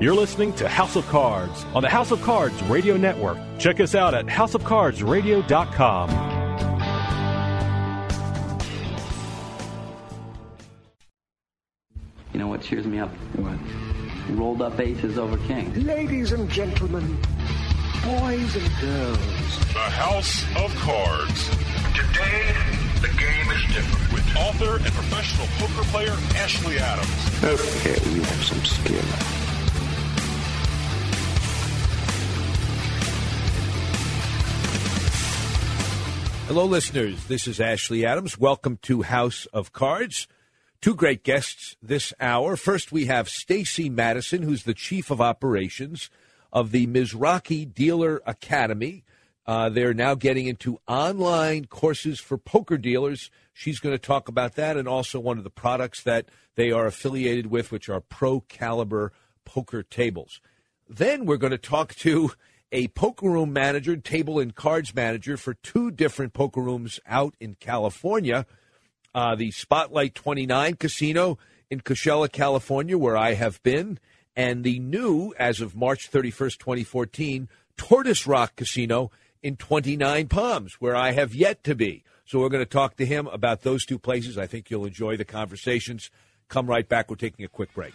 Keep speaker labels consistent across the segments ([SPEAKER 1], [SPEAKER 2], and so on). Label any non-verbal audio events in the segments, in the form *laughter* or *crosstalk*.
[SPEAKER 1] You're listening to House of Cards on the House of Cards Radio Network. Check us out at houseofcardsradio.com.
[SPEAKER 2] You know what cheers me up? What? Rolled up aces over kings.
[SPEAKER 3] Ladies and gentlemen, boys and girls.
[SPEAKER 4] The House of Cards.
[SPEAKER 5] Today, the game is different.
[SPEAKER 4] With author and professional poker player Ashley Adams.
[SPEAKER 3] Okay, you have some skill.
[SPEAKER 6] Hello, listeners. This is Ashley Adams. Welcome to House of Cards. Two great guests this hour. First, we have Stacy Matuson, who's the chief of operations of the Mizrachi Dealer Academy. Uh, they're now getting into online courses for poker dealers. She's going to talk about that and also one of the products that they are affiliated with, which are Pro Caliber poker tables. Then we're going to talk to a poker room manager, table and cards manager for two different poker rooms out in California. Uh, the Spotlight 29 Casino in Coachella, California, where I have been, and the new, as of March 31st, 2014, Tortoise Rock Casino in 29 Palms, where I have yet to be. So we're going to talk to him about those two places. I think you'll enjoy the conversations. Come right back. We're taking a quick break.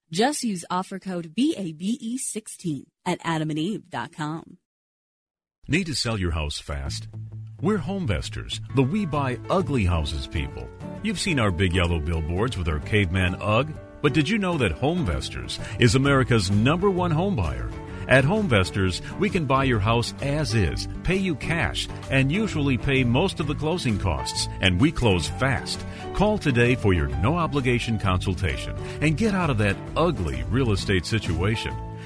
[SPEAKER 7] Just use offer code BABE16 at adamandeve.com.
[SPEAKER 8] Need to sell your house fast? We're Homevestors, the We Buy Ugly Houses people. You've seen our big yellow billboards with our caveman UGG, but did you know that Homevestors is America's number one home buyer? At Homevestors, we can buy your house as is, pay you cash, and usually pay most of the closing costs, and we close fast. Call today for your no obligation consultation and get out of that ugly real estate situation.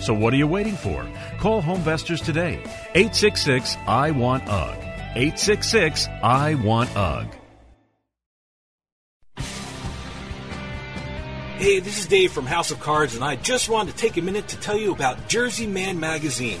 [SPEAKER 8] So what are you waiting for? Call Homevestors today. 866 I Want UG. 866 I Want UG.
[SPEAKER 9] Hey, this is Dave from House of Cards, and I just wanted to take a minute to tell you about Jersey Man Magazine.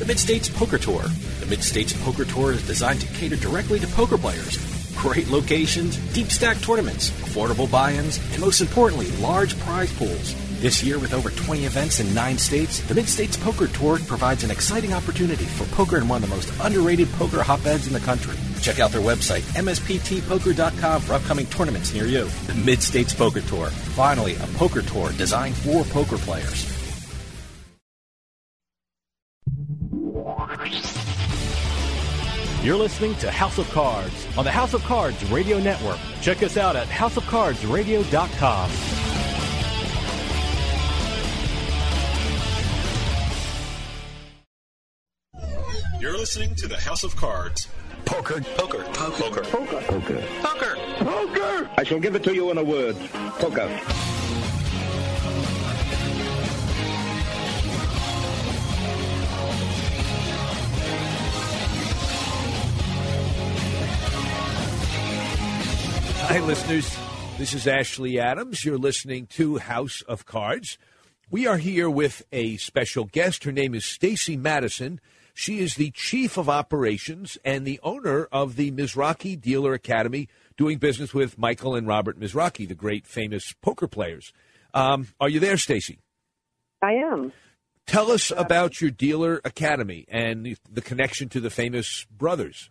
[SPEAKER 9] The Mid States Poker Tour. The Mid States Poker Tour is designed to cater directly to poker players. Great locations, deep stack tournaments, affordable buy ins, and most importantly, large prize pools. This year, with over 20 events in nine states, the Mid States Poker Tour provides an exciting opportunity for poker in one of the most underrated poker hotbeds in the country. Check out their website, msptpoker.com, for upcoming tournaments near you. The Mid States Poker Tour. Finally, a poker tour designed for poker players.
[SPEAKER 1] You're listening to House of Cards on the House of Cards Radio Network. Check us out at houseofcardsradio.com.
[SPEAKER 4] You're listening to the House of Cards.
[SPEAKER 5] Poker.
[SPEAKER 4] Poker. Poker.
[SPEAKER 5] Poker. Poker.
[SPEAKER 4] Poker.
[SPEAKER 5] Poker. I shall give it to you in a word. Poker.
[SPEAKER 6] Hi, listeners. This is Ashley Adams. You're listening to House of Cards. We are here with a special guest. Her name is Stacy Matuson. She is the chief of operations and the owner of the Mizrachi Dealer Academy, doing business with Michael and Robert Mizrachi, the great famous poker players. Um, are you there, Stacy?
[SPEAKER 10] I am.
[SPEAKER 6] Tell us about your dealer academy and the connection to the famous brothers.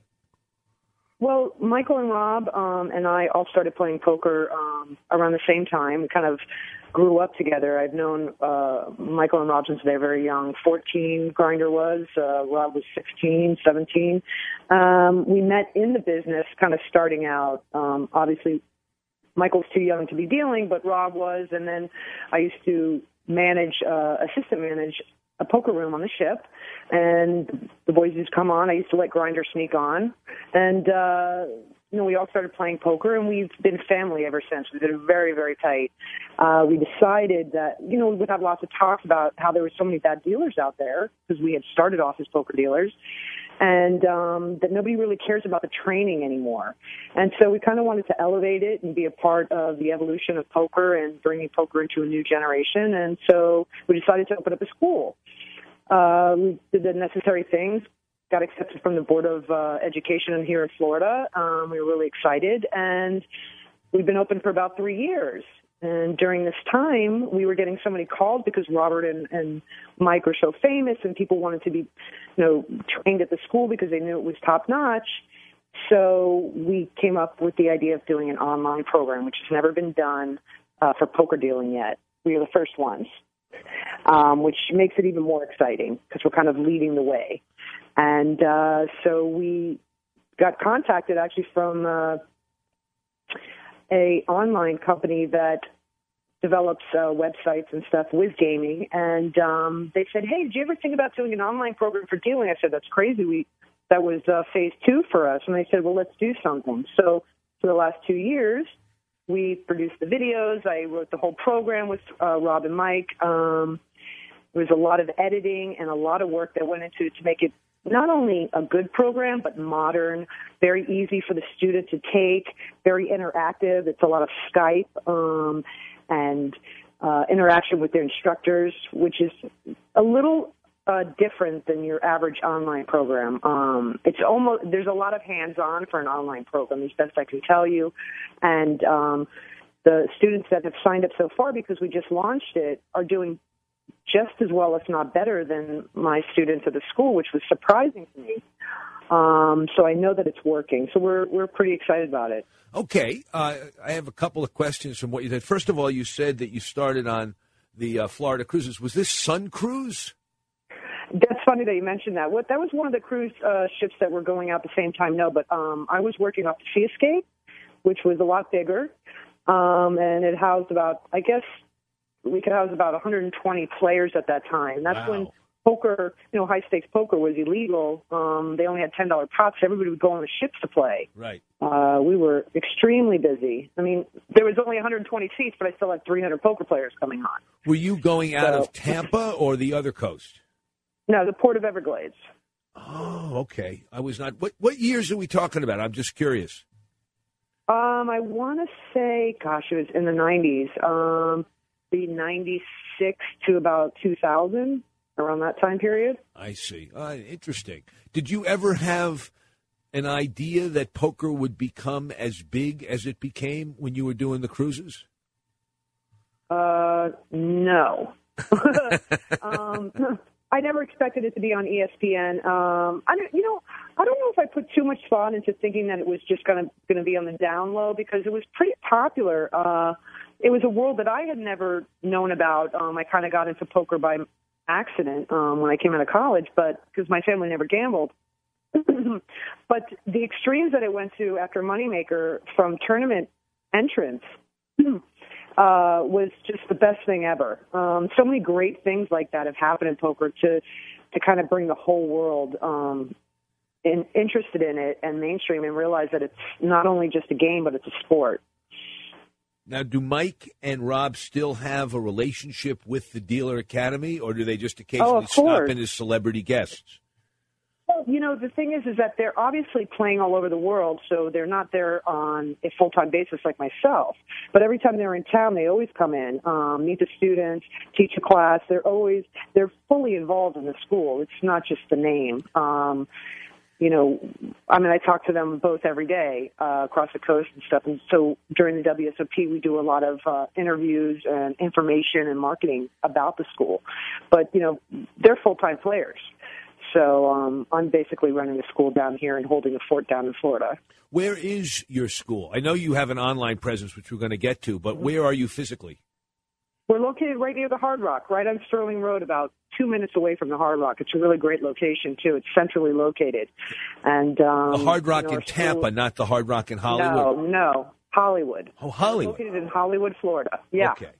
[SPEAKER 10] Well, Michael and Rob um, and I all started playing poker um, around the same time. We kind of grew up together. I've known uh, Michael and Rob since they were very young. 14, Grinder was. Uh, Rob was 16, 17. Um, we met in the business, kind of starting out. Um, obviously, Michael's too young to be dealing, but Rob was. And then I used to manage, uh, assistant manage a poker room on the ship, and the boys used to come on. I used to let Grinder sneak on, and uh, you know we all started playing poker, and we've been family ever since. We've been very, very tight. Uh, we decided that you know we would have lots of talks about how there were so many bad dealers out there because we had started off as poker dealers. And um, that nobody really cares about the training anymore. And so we kind of wanted to elevate it and be a part of the evolution of poker and bringing poker into a new generation. And so we decided to open up a school uh, we did the necessary things, got accepted from the Board of uh, Education here in Florida. Um, we were really excited, and we've been open for about three years. And during this time, we were getting so many calls because Robert and, and Mike were so famous, and people wanted to be, you know, trained at the school because they knew it was top notch. So we came up with the idea of doing an online program, which has never been done uh, for poker dealing yet. We are the first ones um, which makes it even more exciting because we're kind of leading the way. And uh, so we got contacted actually from uh, a online company that develops uh, websites and stuff with gaming, and um, they said, "Hey, did you ever think about doing an online program for dealing?" I said, "That's crazy. We that was uh, phase two for us." And they said, "Well, let's do something." So for the last two years, we produced the videos. I wrote the whole program with uh, Rob and Mike. Um, there was a lot of editing and a lot of work that went into it to make it not only a good program, but modern, very easy for the student to take, very interactive. It's a lot of Skype um, and uh, interaction with their instructors, which is a little uh, different than your average online program. Um, it's almost there's a lot of hands-on for an online program, as best I can tell you, and um, the students that have signed up so far because we just launched it are doing just as well, if not better, than my students at the school, which was surprising to me. Um, so I know that it's working. So we're we're pretty excited about it.
[SPEAKER 6] Okay, uh, I have a couple of questions from what you said. First of all, you said that you started on the uh, Florida cruises. Was this SunCruz?
[SPEAKER 10] That's funny that you mentioned that. What that was one of the cruise uh, ships that were going out the same time. No, but um, I was working off the Sea Escape, which was a lot bigger, um, and it housed about I guess we could house about 120 players at that time. That's
[SPEAKER 6] wow.
[SPEAKER 10] when poker, you know, high stakes poker was illegal. Um, they only had ten dollar pots. Everybody would go on the ships to play.
[SPEAKER 6] Right.
[SPEAKER 10] Uh, we were extremely busy. I mean, there was only 120 seats, but I still had 300 poker players coming on.
[SPEAKER 6] Were you going out
[SPEAKER 10] So-
[SPEAKER 6] of Tampa or the other coast?
[SPEAKER 10] No, the Port of Everglades.
[SPEAKER 6] Oh, okay. I was not. What what years are we talking about? I'm just curious.
[SPEAKER 10] Um, I want to say, gosh, it was in the 90s. Um, the 96 to about 2000, around that time period.
[SPEAKER 6] I see. Uh, interesting. Did you ever have an idea that poker would become as big as it became when you were doing the cruises?
[SPEAKER 10] Uh, Uh, no. *laughs* um, *laughs* I never expected it to be on ESPN. Um, I don't, you know, I don't know if I put too much thought into thinking that it was just going to going to be on the down low because it was pretty popular. Uh, it was a world that I had never known about. Um, I kind of got into poker by accident um, when I came out of college, but because my family never gambled. *clears throat* but the extremes that it went to after Moneymaker, from tournament entrance *clears throat* uh, was just the best thing ever. Um, so many great things like that have happened in poker to to kind of bring the whole world um, in, interested in it and mainstream and realize that it's not only just a game but it's a sport.
[SPEAKER 6] Now, do Mike and Rob still have a relationship with the Dealer Academy, or do they just occasionally
[SPEAKER 10] oh,
[SPEAKER 6] stop in as celebrity guests?
[SPEAKER 10] Well, you know, the thing is, is that they're obviously playing all over the world, so they're not there on a full time basis like myself. But every time they're in town, they always come in, um, meet the students, teach a class. They're always they're fully involved in the school. It's not just the name. Um, you know, I mean, I talk to them both every day uh, across the coast and stuff. And so during the WSOP, we do a lot of uh, interviews and information and marketing about the school. But you know, they're full time players. So um, I'm basically running a school down here and holding a fort down in Florida.
[SPEAKER 6] Where is your school? I know you have an online presence, which we're going to get to, but where are you physically?
[SPEAKER 10] We're located right near the Hard Rock, right on Sterling Road, about two minutes away from the Hard Rock. It's a really great location too. It's centrally located, and um,
[SPEAKER 6] the Hard Rock
[SPEAKER 10] you know,
[SPEAKER 6] in Tampa, not the Hard Rock in Hollywood.
[SPEAKER 10] No, no, Hollywood.
[SPEAKER 6] Oh, Hollywood.
[SPEAKER 10] Located in Hollywood, Florida. Yeah.
[SPEAKER 6] Okay,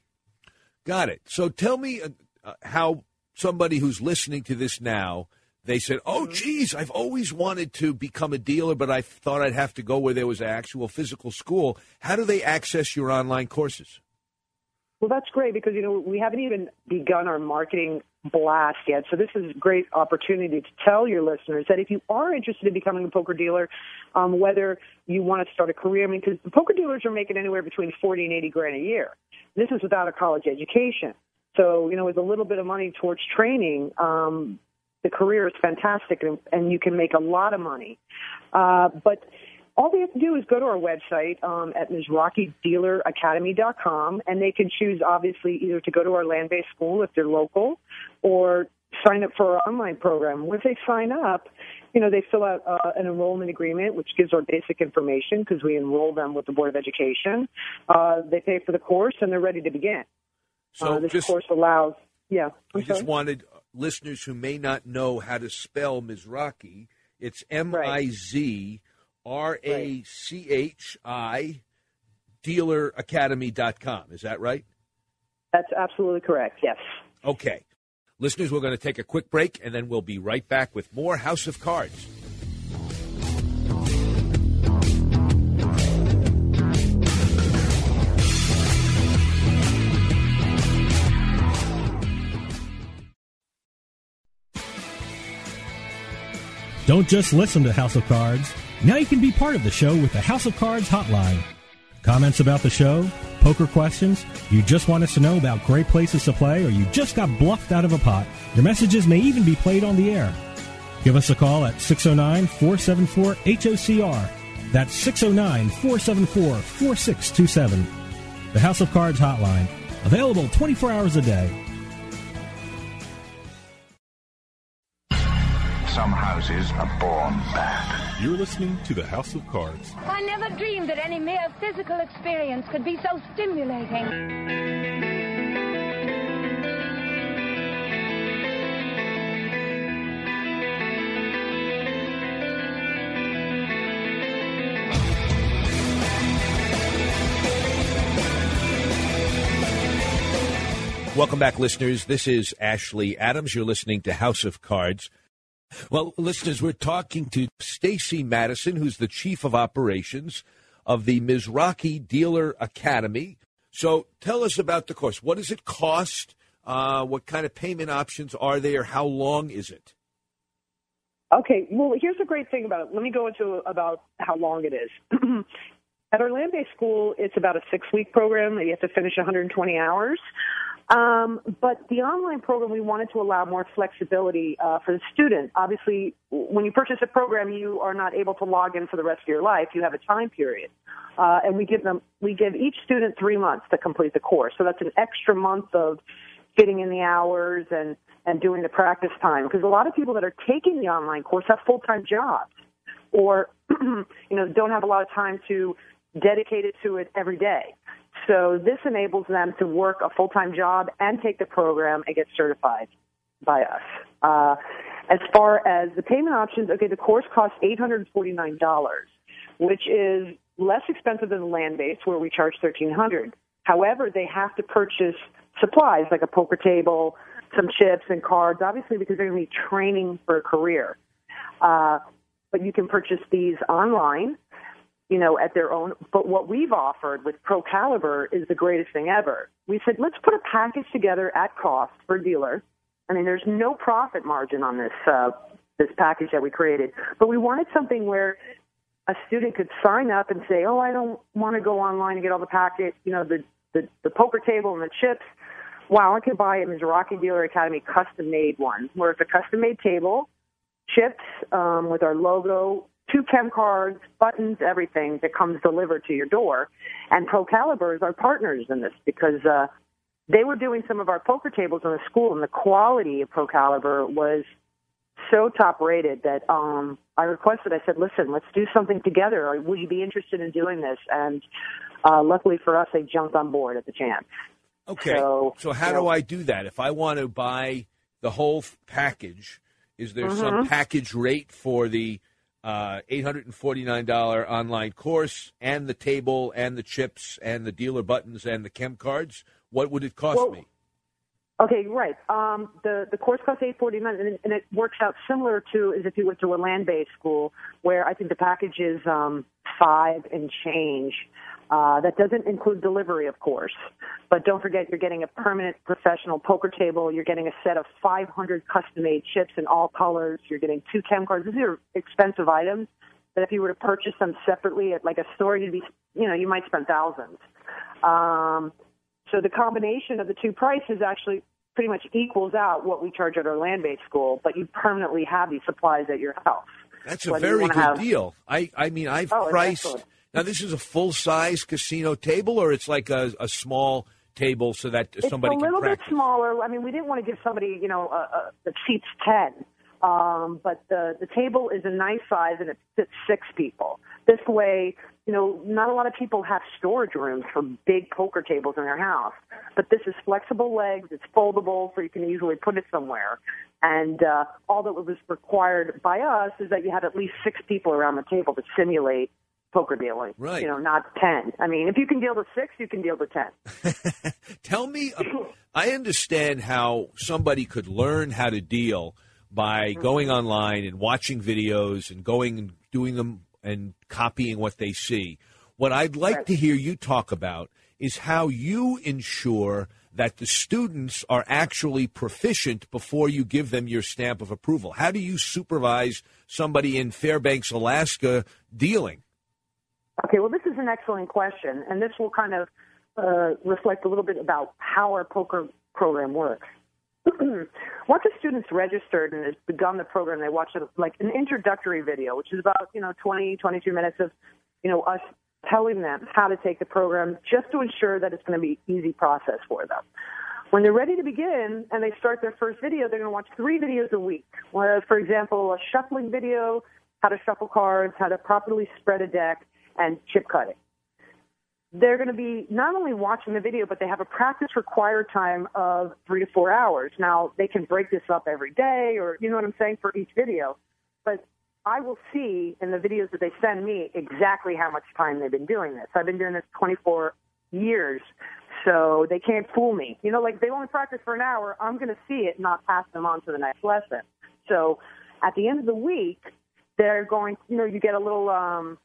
[SPEAKER 6] got it. So tell me uh, uh, how somebody who's listening to this now they said, "Oh, geez, I've always wanted to become a dealer, but I thought I'd have to go where there was actual physical school." How do they access your online courses?
[SPEAKER 10] Well, that's great because you know we haven't even begun our marketing blast yet. So this is a great opportunity to tell your listeners that if you are interested in becoming a poker dealer, um, whether you want to start a career, I mean, because the poker dealers are making anywhere between forty and eighty grand a year. This is without a college education. So you know, with a little bit of money towards training, um, the career is fantastic and, and you can make a lot of money. Uh, but all they have to do is go to our website um, at MizrachiDealerAcademy.com and they can choose obviously either to go to our land-based school if they're local or sign up for our online program. Once they sign up, you know, they fill out uh, an enrollment agreement, which gives our basic information because we enroll them with the Board of Education. Uh, they pay for the course and they're ready to begin.
[SPEAKER 6] So
[SPEAKER 10] uh, this
[SPEAKER 6] just,
[SPEAKER 10] course allows, yeah. I'm
[SPEAKER 6] I just
[SPEAKER 10] sorry.
[SPEAKER 6] wanted listeners who may not know how to spell Mizrachi. It's M I Z R A C H I dealeracademy.com. Is that right?
[SPEAKER 10] That's absolutely correct, yes.
[SPEAKER 6] Okay. Listeners, we're going to take a quick break and then we'll be right back with more House of Cards.
[SPEAKER 11] Don't just listen to House of Cards. Now you can be part of the show with the House of Cards hotline. Comments about the show, poker questions, you just want us to know about great places to play, or you just got bluffed out of a pot. Your messages may even be played on the air. Give us a call at 609 474 HOCR. That's 609 474 4627. The House of Cards hotline. Available 24 hours a day.
[SPEAKER 12] Some houses are born bad.
[SPEAKER 1] You're listening to the House of Cards.
[SPEAKER 13] I never dreamed that any mere physical experience could be so stimulating.
[SPEAKER 6] Welcome back, listeners. This is Ashley Adams. You're listening to House of Cards. Well, listeners, we're talking to Stacy Matuson, who's the chief of operations of the Mizrachi Dealer Academy. So tell us about the course. What does it cost? Uh, what kind of payment options are there? How long is it?
[SPEAKER 10] Okay, well, here's the great thing about it. Let me go into about how long it is. *clears throat* At our land-based school, it's about a six-week program. You have to finish 120 hours. Um, but the online program, we wanted to allow more flexibility uh, for the student. Obviously, when you purchase a program, you are not able to log in for the rest of your life. You have a time period, uh, and we give them we give each student three months to complete the course. So that's an extra month of getting in the hours and and doing the practice time. Because a lot of people that are taking the online course have full time jobs, or *clears throat* you know don't have a lot of time to dedicate it to it every day. So this enables them to work a full-time job and take the program and get certified by us. Uh, as far as the payment options, okay, the course costs $849, which is less expensive than the land-based where we charge 1300 However, they have to purchase supplies like a poker table, some chips and cards, obviously because they're going to be training for a career. Uh, but you can purchase these online you know, at their own. But what we've offered with Pro Caliber is the greatest thing ever. We said, let's put a package together at cost for a dealer. I mean, there's no profit margin on this uh, this package that we created, but we wanted something where a student could sign up and say, "Oh, I don't want to go online and get all the packet, you know, the the, the poker table and the chips." Wow, I could buy a Mizrachi Dealer Academy custom made one, where it's a custom made table, chips um, with our logo, two KEM cards, buttons, everything that comes delivered to your door. And Pro Caliber is our partners in this because uh, they were doing some of our poker tables in the school, and the quality of Pro Caliber was so top rated that um, I requested. I said, "Listen, let's do something together. Would you be interested in doing this?" And uh, luckily for us, they jumped on board at the chance.
[SPEAKER 6] Okay. So, so how do I do that? If I want to buy the whole package, is there mm-hmm. some package rate for the uh, $849 online course and the table and the chips and the dealer buttons and the KEM cards, what would it cost
[SPEAKER 10] well,
[SPEAKER 6] me?
[SPEAKER 10] Okay, right. Um, the the course costs eight forty nine, and, and it works out similar to as if you went to a land based school, where I think the package is um, five and change. Uh, that doesn't include delivery, of course. But don't forget, you're getting a permanent professional poker table. You're getting a set of 500 custom-made chips in all colors. You're getting two KEM cards. These are expensive items that if you were to purchase them separately at like a store, you'd be, you know, you might spend thousands. Um, so the combination of the two prices actually pretty much equals out what we charge at our land-based school, but you permanently have these supplies at your house.
[SPEAKER 6] That's a very good have... deal. I, I mean, I've
[SPEAKER 10] oh,
[SPEAKER 6] priced now, this is a full size casino table, or it's like a, a small table so that
[SPEAKER 10] it's
[SPEAKER 6] somebody
[SPEAKER 10] can? It's a little bit smaller. I mean, we didn't want to give somebody, you know, a, a, the seats 10. Um, but the, the table is a nice size and it fits six people. This way, you know, not a lot of people have storage rooms for big poker tables in their house. But this is flexible legs, it's foldable, so you can easily put it somewhere. And uh, all that was required by us is that you had at least six people around the table to simulate poker dealing.
[SPEAKER 6] Right.
[SPEAKER 10] You know, not 10. I mean, if you can deal to six, you can deal to 10. *laughs*
[SPEAKER 6] Tell me, uh, I understand how somebody could learn how to deal by mm-hmm. going online and watching videos and going and doing them and copying what they see. What I'd like right. to hear you talk about is how you ensure that the students are actually proficient before you give them your stamp of approval. How do you supervise somebody in Fairbanks, Alaska dealing?
[SPEAKER 10] Okay, well, this is an excellent question, and this will kind of uh, reflect a little bit about how our poker program works. *clears throat* Once a student's registered and has begun the program, they watch a, like an introductory video, which is about you know 20, 22 minutes of you know us telling them how to take the program, just to ensure that it's going to be easy process for them. When they're ready to begin and they start their first video, they're going to watch three videos a week. Whereas, for example, a shuffling video, how to shuffle cards, how to properly spread a deck, and chip cutting. They're going to be not only watching the video, but they have a practice required time of three to four hours. Now, they can break this up every day or, you know what I'm saying, for each video. But I will see in the videos that they send me exactly how much time they've been doing this. I've been doing this 24 years, so they can't fool me. You know, like they only practice for an hour, I'm going to see it, and not pass them on to the next lesson. So at the end of the week, they're going, you know, you get a little um,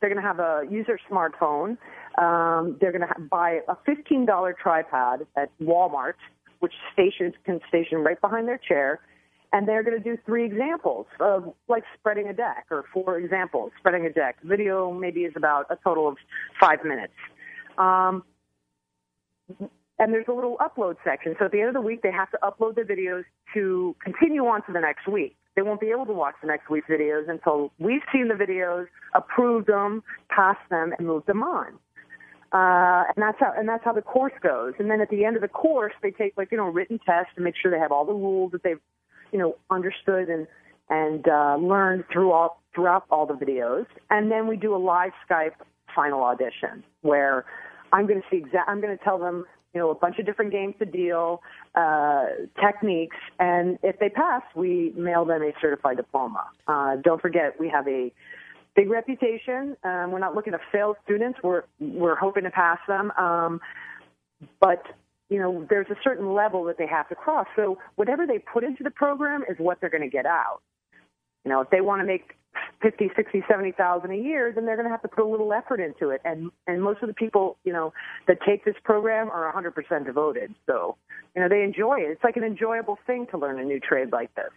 [SPEAKER 10] they're going to have a user smartphone. Um, they're going to buy a $15 tripod at Walmart, which stations can station right behind their chair. And they're going to do three examples of like spreading a deck or four examples spreading a deck. Video maybe is about a total of five minutes. Um, and there's a little upload section. So at the end of the week, they have to upload their videos to continue on to the next week. They won't be able to watch the next week's videos until we've seen the videos, approved them, passed them, and moved them on. Uh, and that's how and that's how the course goes. And then at the end of the course, they take like you know written tests to make sure they have all the rules that they've you know understood and and uh, learned through all throughout all the videos. And then we do a live Skype final audition where I'm going to see exact. I'm going to tell them you know, a bunch of different games to deal, uh, techniques, and if they pass, we mail them a certified diploma. Uh, don't forget, we have a big reputation. Um, we're not looking to fail students. We're we're hoping to pass them, um, but you know, there's a certain level that they have to cross. So whatever they put into the program is what they're going to get out. You know, if they want to make fifty, sixty, seventy thousand a year, then they're going to have to put a little effort into it. And and most of the people, you know, that take this program are 100% devoted. So, you know, they enjoy it. It's like an enjoyable thing to learn a new trade like this.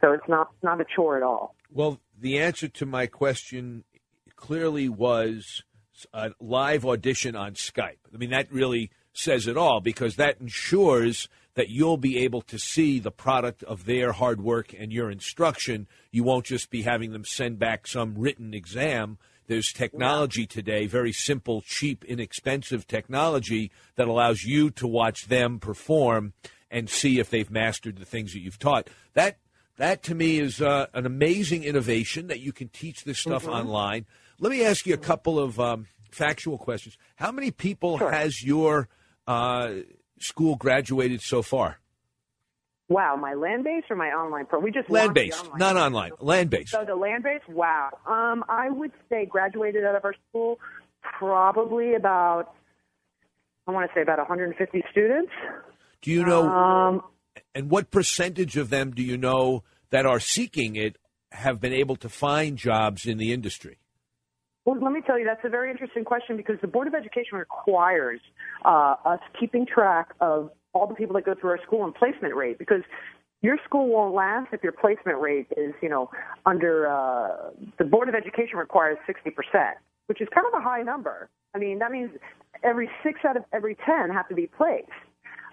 [SPEAKER 10] So it's not not a chore at all.
[SPEAKER 6] Well, the answer to my question clearly was a live audition on Skype. I mean, that really says it all because that ensures that you'll be able to see the product of their hard work and your instruction. You won't just be having them send back some written exam. There's technology today, very simple, cheap, inexpensive technology that allows you to watch them perform and see if they've mastered the things that you've taught. That that to me is uh, an amazing innovation that you can teach this stuff
[SPEAKER 10] Mm-hmm.
[SPEAKER 6] online. Let me ask you a couple of um, factual questions. How many people has your uh, school graduated so far?
[SPEAKER 10] Wow, my land based or my online pro? We just
[SPEAKER 6] Land based, not online. Land based.
[SPEAKER 10] So the land based, wow. Um, I would say graduated out of our school probably about I want to say about 150 students.
[SPEAKER 6] Do you know?
[SPEAKER 10] Um,
[SPEAKER 6] and what percentage of them do you know that are seeking it have been able to find jobs in the industry?
[SPEAKER 10] Well, let me tell you, that's a very interesting question because the Board of Education requires uh, us keeping track of all the people that go through our school and placement rate because your school won't last if your placement rate is, you know, under uh, the Board of Education requires 60%, which is kind of a high number. I mean, that means every six out of every 10 have to be placed.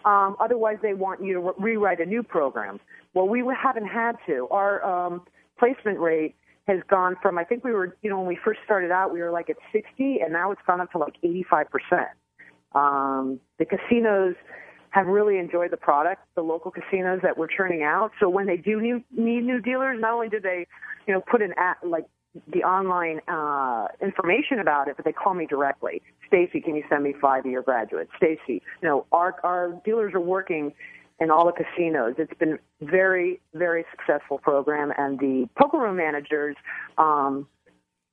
[SPEAKER 10] Um, otherwise, they want you to re- rewrite a new program. Well, we haven't had to. Our um, placement rate has gone from, I think we were, you know, when we first started out, we were like at 60, and now it's gone up to like 85%. Um, the casinos have really enjoyed the product, the local casinos that we're churning out. So when they do new, need new dealers, not only do they, you know, put an at, like the online uh, information about it, but they call me directly. Stacy, can you send me five your graduates? Stacy, you know, our our dealers are working in all the casinos. It's been very very successful program, and the poker room managers. Um,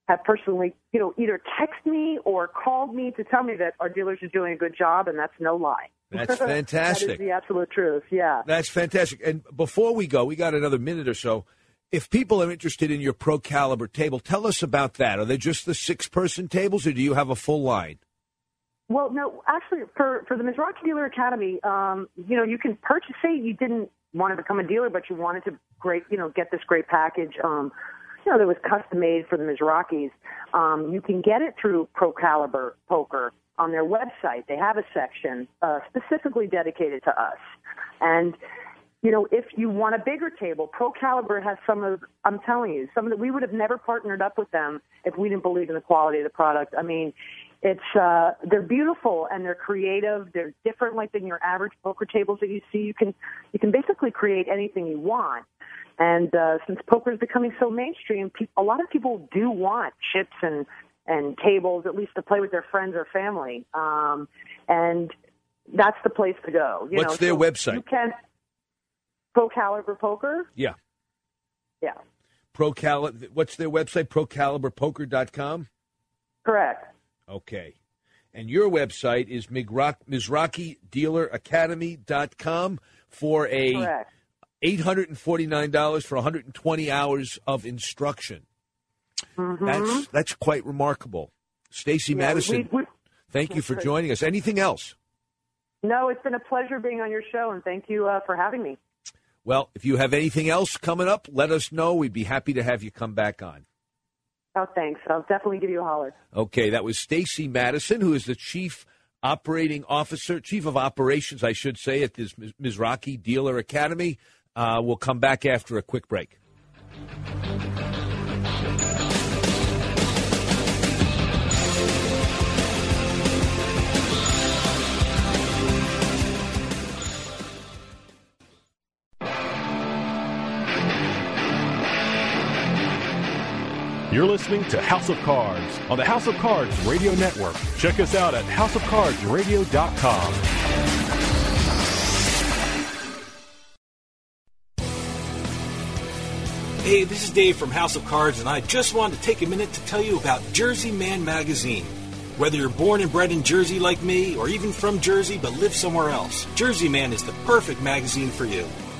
[SPEAKER 10] have personally, you know, either text me or called me to tell me that our dealers are doing a good job, and that's no lie.
[SPEAKER 6] That's fantastic. *laughs*
[SPEAKER 10] that is the absolute truth. Yeah.
[SPEAKER 6] That's fantastic. And before we go, we got another minute or so. If people are interested in your pro caliber table, tell us about that. Are they just the six person tables, or do you have a full line?
[SPEAKER 10] Well, no, actually, for for the Mizrachi Dealer Academy, um, you know, you can purchase. Say you didn't want to become a dealer, but you wanted to great, you know, get this great package. Um, you know, that was custom made for the Mizrachis. Um, you can get it through Pro Caliber Poker on their website. They have a section uh, specifically dedicated to us, and you know, if you want a bigger table, Pro Caliber has some of, I'm telling you, some of the, we would have never partnered up with them if we didn't believe in the quality of the product. I mean, it's, uh, they're beautiful and they're creative. They're different like than your average poker tables that you see. You can, you can basically create anything you want. And, uh, since poker is becoming so mainstream, pe- a lot of people do want chips and, and tables, at least to play with their friends or family. Um, and that's the place to go. You
[SPEAKER 6] What's
[SPEAKER 10] know,
[SPEAKER 6] their
[SPEAKER 10] so
[SPEAKER 6] website?
[SPEAKER 10] You can, Pro Caliber Poker.
[SPEAKER 6] Yeah.
[SPEAKER 10] Yeah,
[SPEAKER 6] Pro what's their website? ProCaliberPoker.com?
[SPEAKER 10] correct.
[SPEAKER 6] Okay. And your website is MizrachiDealerAcademy.com for a
[SPEAKER 10] Correct.
[SPEAKER 6] $849 for 120 hours of instruction.
[SPEAKER 10] Mhm.
[SPEAKER 6] That's that's quite remarkable. Stacy
[SPEAKER 10] Yeah,
[SPEAKER 6] Matuson,
[SPEAKER 10] we- we-
[SPEAKER 6] thank you for joining us. Anything else?
[SPEAKER 10] No, it's been a pleasure being on your show, and thank you uh, for having me.
[SPEAKER 6] Well, if you have anything else coming up, let us know. We'd be happy to have you come back on.
[SPEAKER 10] Oh, thanks. I'll definitely give you a holler.
[SPEAKER 6] Okay, that was Stacy Matuson, who is the chief operating officer, chief of operations, I should say, at this Mizrachi Dealer Academy. Uh, we'll come back after a quick break.
[SPEAKER 1] You're listening to House of Cards on the House of Cards Radio Network. Check us out at houseofcardsradio.com.
[SPEAKER 9] Hey, this is Dave from House of Cards, and I just wanted to take a minute to tell you about Jersey Man Magazine. Whether you're born and bred in Jersey like me, or even from Jersey but live somewhere else, Jersey Man is the perfect magazine for you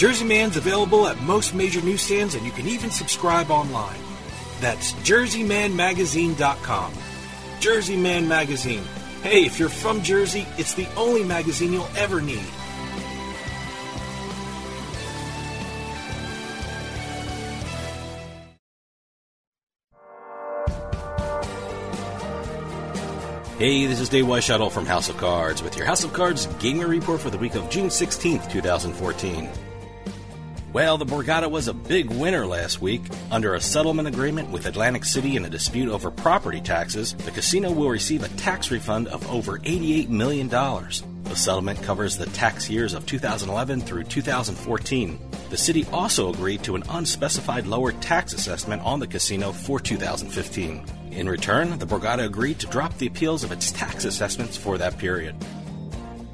[SPEAKER 9] Jersey Man's available at most major newsstands, and you can even subscribe online. That's jerseymanmagazine.com. Jersey Man Magazine. Hey, if you're from Jersey, it's the only magazine you'll ever need.
[SPEAKER 14] Hey, this is Dave Weishuttle from House of Cards with your House of Cards gaming report for the week of June 16th, 2014. Well, the Borgata was a big winner last week. Under a settlement agreement with Atlantic City in a dispute over property taxes, the casino will receive a tax refund of over $88 million. The settlement covers the tax years of 2011 through 2014. The city also agreed to an unspecified lower tax assessment on the casino for 2015. In return, the Borgata agreed to drop the appeals of its tax assessments for that period.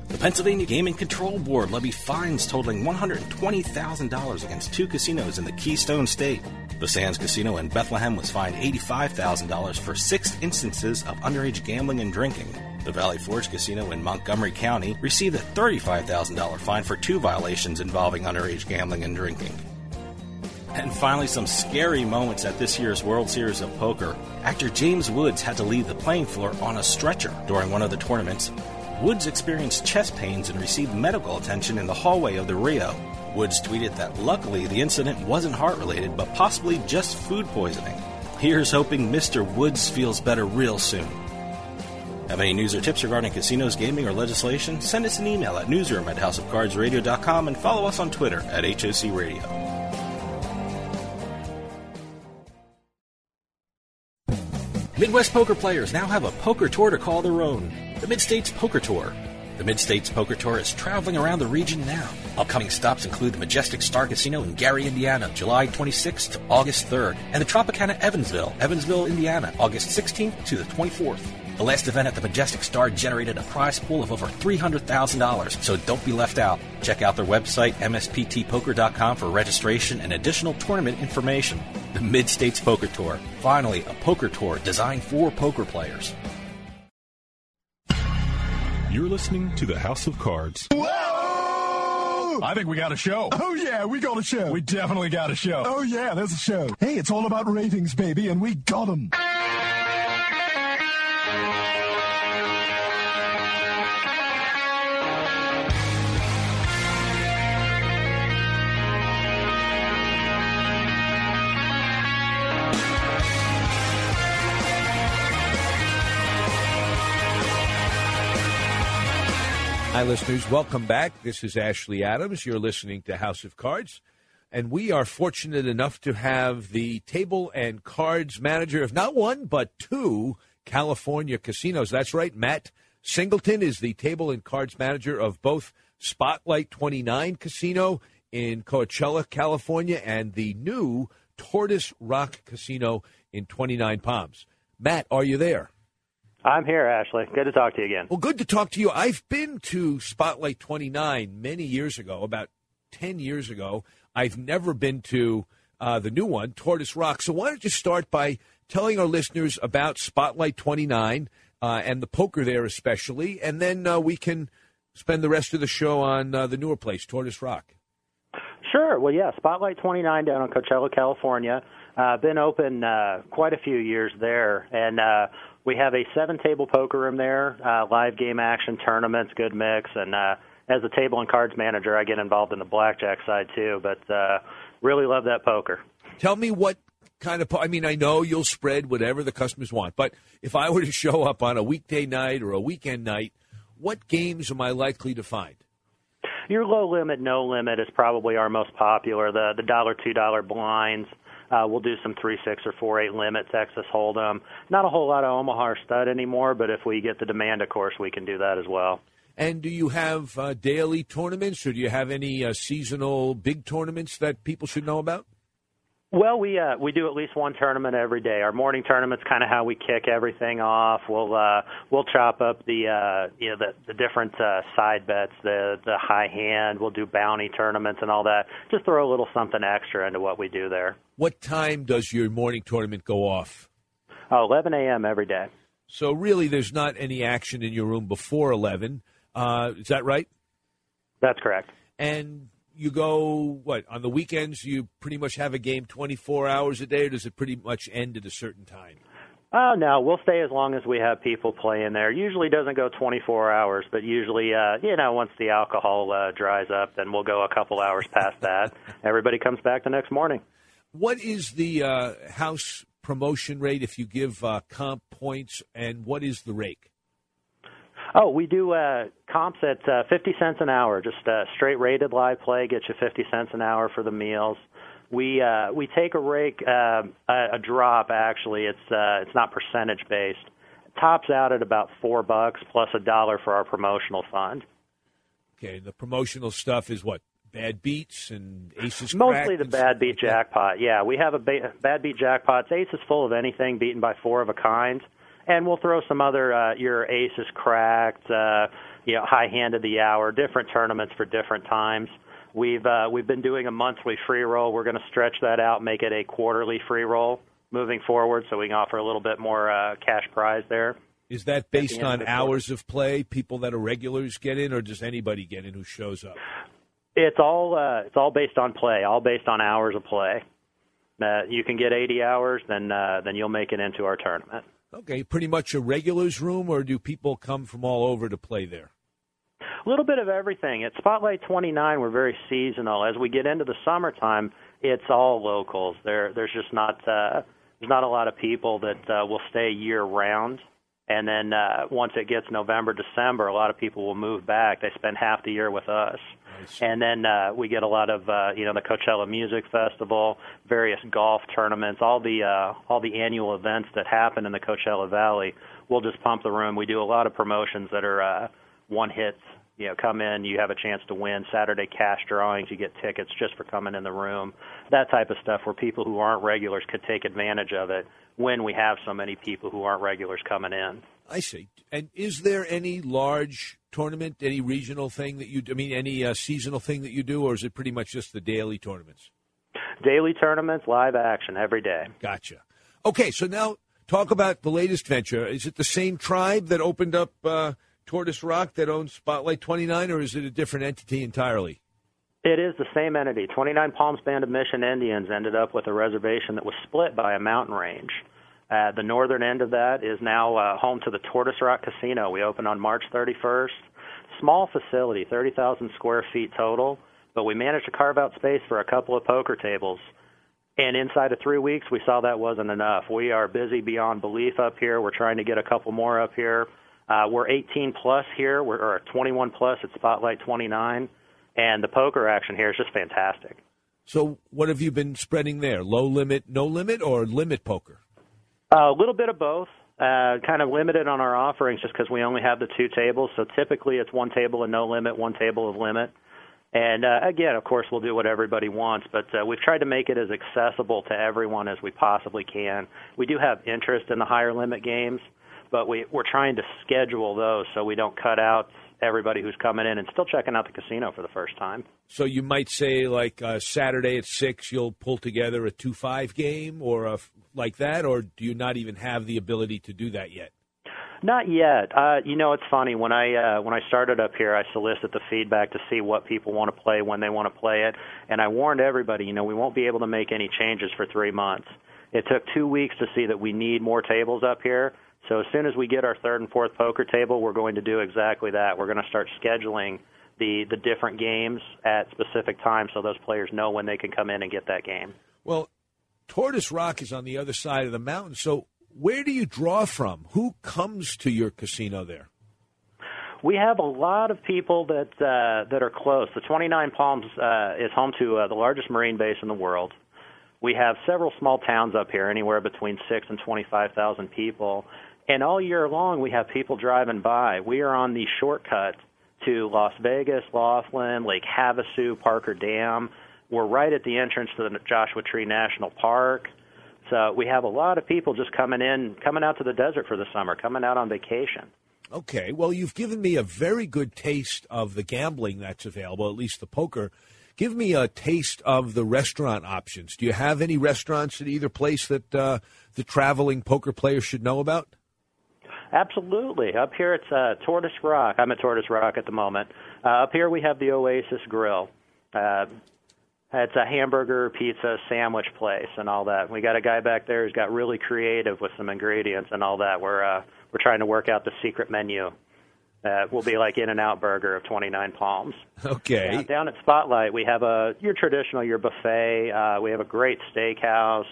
[SPEAKER 14] The Pennsylvania Gaming Control Board levied fines totaling $120,000 against two casinos in the Keystone State. The Sands Casino in Bethlehem was fined $85,000 for six instances of underage gambling and drinking. The Valley Forge Casino in Montgomery County received a $35,000 fine for two violations involving underage gambling and drinking. And finally, some scary moments at this year's World Series of Poker. Actor James Woods had to leave the playing floor on a stretcher during one of the tournaments Woods experienced chest pains and received medical attention in the hallway of the Rio. Woods tweeted that luckily the incident wasn't heart related, but possibly just food poisoning. Here's hoping Mr. Woods feels better real soon. Have any news or tips regarding casinos, gaming, or legislation? Send us an email at newsroom at houseofcardsradio.com and follow us on Twitter at HOC Radio. Midwest poker players now have a poker tour to call their own the Mid States Poker Tour. The Mid States Poker Tour is traveling around the region now. Upcoming stops include the Majestic Star Casino in Gary, Indiana, July 26th to August 3rd, and the Tropicana Evansville, Evansville, Indiana, August 16th to the 24th. The last event at the Majestic Star generated a prize pool of over $300,000, so don't be left out. Check out their website, msptpoker.com, for registration and additional tournament information. The Mid States Poker Tour. Finally, a poker tour designed for poker players.
[SPEAKER 1] You're listening to the House of Cards.
[SPEAKER 15] Whoa! I think we got a show.
[SPEAKER 16] Oh, yeah, we got a show.
[SPEAKER 15] We definitely got a show.
[SPEAKER 16] Oh, yeah, there's a show. Hey, it's all about ratings, baby, and we got them.
[SPEAKER 6] Hi, listeners. Welcome back. This is Ashley Adams. You're listening to House of Cards. And we are fortunate enough to have the table and cards manager of not one, but two California casinos. That's right. Matt Singleton is the table and cards manager of both Spotlight 29 Casino in Coachella, California, and the new Tortoise Rock Casino in 29 Palms. Matt, are you there?
[SPEAKER 17] I'm here, Ashley. Good to talk to you again.
[SPEAKER 6] Well, good to talk to you. I've been to Spotlight 29 many years ago, about 10 years ago. I've never been to uh, the new one, Tortoise Rock. So why don't you start by telling our listeners about Spotlight 29 uh, and the poker there especially, and then uh, we can spend the rest of the show on uh, the newer place, Tortoise Rock.
[SPEAKER 17] Sure. Well, yeah, Spotlight 29 down in Coachella, California. Uh, been open uh, quite a few years there, and uh, we have a seven-table poker room there, uh, live game action tournaments, good mix, and uh, as a table and cards manager, I get involved in the blackjack side too. But uh, really love that poker.
[SPEAKER 6] Tell me what kind of. po- I mean, I know you'll spread whatever the customers want, but if I were to show up on a weekday night or a weekend night, what games am I likely to find?
[SPEAKER 17] Your low limit, no limit is probably our most popular. The the dollar, two dollar blinds. Uh, we'll do some three six or four eight limit Texas Hold'em. Not a whole lot of Omaha stud anymore, but if we get the demand, of course, we can do that as well.
[SPEAKER 6] And do you have uh, daily tournaments, or do you have any uh, seasonal big tournaments that people should know about?
[SPEAKER 17] Well, we uh, we do at least one tournament every day. Our morning tournament's kind of how we kick everything off. We'll uh, we'll chop up the uh, you know the the different uh, side bets, the the high hand. We'll do bounty tournaments and all that. Just throw a little something extra into what we do there.
[SPEAKER 6] What time does your morning tournament go off?
[SPEAKER 17] Oh, 11 a.m. every day.
[SPEAKER 6] So really, there's not any action in your room before 11. Uh, is that right?
[SPEAKER 17] That's correct.
[SPEAKER 6] And you go what on the weekends? You pretty much have a game 24 hours a day, or does it pretty much end at a certain time?
[SPEAKER 17] Oh no, we'll stay as long as we have people playing there. Usually doesn't go 24 hours, but usually, uh, you know, once the alcohol uh, dries up, then we'll go a couple hours past that. *laughs* Everybody comes back the next morning.
[SPEAKER 6] What is the uh, house promotion rate if you give uh, comp points, and what is the rake?
[SPEAKER 17] Oh, we do uh, comps at uh, 50 cents an hour. Just uh, straight rated live play gets you 50 cents an hour for the meals. We uh, we take a rake uh, a, drop. Actually, it's uh, it's not percentage based. Tops out at about four bucks plus a dollar for our promotional fund.
[SPEAKER 6] Okay, the promotional stuff is what bad beats and aces.
[SPEAKER 17] Mostly the bad beat jackpot. Yeah, we have a ba- bad beat jackpot. It's aces full of anything beaten by four of a kind, and we'll throw some other uh, your aces cracked, uh, you know, high hand of the hour, different tournaments for different times. We've uh, we've been doing a monthly free roll. We're going to stretch that out, make it a quarterly free roll moving forward, so we can offer a little bit more uh, cash prize there.
[SPEAKER 6] Is that based on hours of play? People that are regulars get in, or does anybody get in who shows up?
[SPEAKER 17] It's all uh, it's all based on play, all based on hours of play. Uh, you can get 80 hours, then uh, then you'll make it into our tournament.
[SPEAKER 6] Okay, pretty much a regulars room, or do people come from all over to play there?
[SPEAKER 17] A little bit of everything. At Spotlight 29, we're very seasonal. As we get into the summertime, it's all locals. There, there's just not uh, there's not a lot of people that uh, will stay year round. And then uh, once it gets November, December, a lot of people will move back. They spend half the year with us. And then uh, we get a lot of uh, you know the Coachella Music Festival, various golf tournaments, all the uh, all the annual events that happen in the Coachella Valley. We'll just pump the room. We do a lot of promotions that are uh, one hits. You know, come in, you have a chance to win Saturday cash drawings. You get tickets just for coming in the room. That type of stuff where people who aren't regulars could take advantage of it when we have so many people who aren't regulars coming in.
[SPEAKER 6] I see. And is there any large tournament, any regional thing that you? I mean, any uh, seasonal thing that you do, or is it pretty much just the daily tournaments?
[SPEAKER 17] Daily tournaments, live action every day.
[SPEAKER 6] Gotcha. Okay, so now talk about the latest venture. Is it the same tribe that opened up uh, Tortoise Rock that owns Spotlight 29, or is it a different entity entirely?
[SPEAKER 17] It is the same entity. 29 Palms Band of Mission Indians ended up with a reservation that was split by a mountain range. Uh, the northern end of that is now uh, home to the Tortoise Rock Casino. We opened on March 31st. Small facility, 30,000 square feet total, but we managed to carve out space for a couple of poker tables. And inside of three weeks, we saw that wasn't enough. We are busy beyond belief up here. We're trying to get a couple more up here. Uh, we're 18 plus here, we're or 21 plus at Spotlight 29, and the poker action here is just fantastic.
[SPEAKER 6] So, what have you been spreading there? Low limit, no limit, or limit poker?
[SPEAKER 17] Uh, a little bit of both. Uh, kind of limited on our offerings just because we only have the two tables. So typically it's one table of no limit, one table of limit. And uh, again, of course, we'll do what everybody wants, but uh, we've tried to make it as accessible to everyone as we possibly can. We do have interest in the higher limit games, but we, we're trying to schedule those so we don't cut out everybody who's coming in and still checking out the casino for the first time.
[SPEAKER 6] So you might say, like uh, Saturday at six, you'll pull together a two-five game, or a, like that, or do you not even have the ability to do that yet?
[SPEAKER 17] Not yet. Uh, you know, it's funny when I uh, when I started up here, I solicit the feedback to see what people want to play when they want to play it, and I warned everybody. You know, we won't be able to make any changes for three months. It took two weeks to see that we need more tables up here. So as soon as we get our third and fourth poker table, we're going to do exactly that. We're going to start scheduling the the different games at specific times so those players know when they can come in and get that game.
[SPEAKER 6] Well, Tortoise Rock is on the other side of the mountain, so where do you draw from? Who comes to your casino there?
[SPEAKER 17] We have a lot of people that uh, that are close. The 29 Palms uh, is home to uh, the largest marine base in the world. We have several small towns up here, anywhere between six and 25,000 people, and all year long we have people driving by. We are on the shortcut to Las Vegas, Laughlin, Lake Havasu, Parker Dam. We're right at the entrance to the Joshua Tree National Park. So we have a lot of people just coming in, coming out to the desert for the summer, coming out on vacation.
[SPEAKER 6] Okay, well, you've given me a very good taste of the gambling that's available, at least the poker. Give me a taste of the restaurant options. Do you have any restaurants at either place that uh, the traveling poker players should know about?
[SPEAKER 17] Absolutely. Up here it's uh, Tortoise Rock. I'm at Tortoise Rock at the moment. Uh, up here we have the Oasis Grill. It's a hamburger, pizza, sandwich place, and all that. We got a guy back there who's got really creative with some ingredients and all that. We're uh, we're trying to work out the secret menu. Uh, will be like In and Out Burger of 29 Palms.
[SPEAKER 6] Okay.
[SPEAKER 17] Down at Spotlight, we have a your traditional your buffet. Uh, we have a great steakhouse,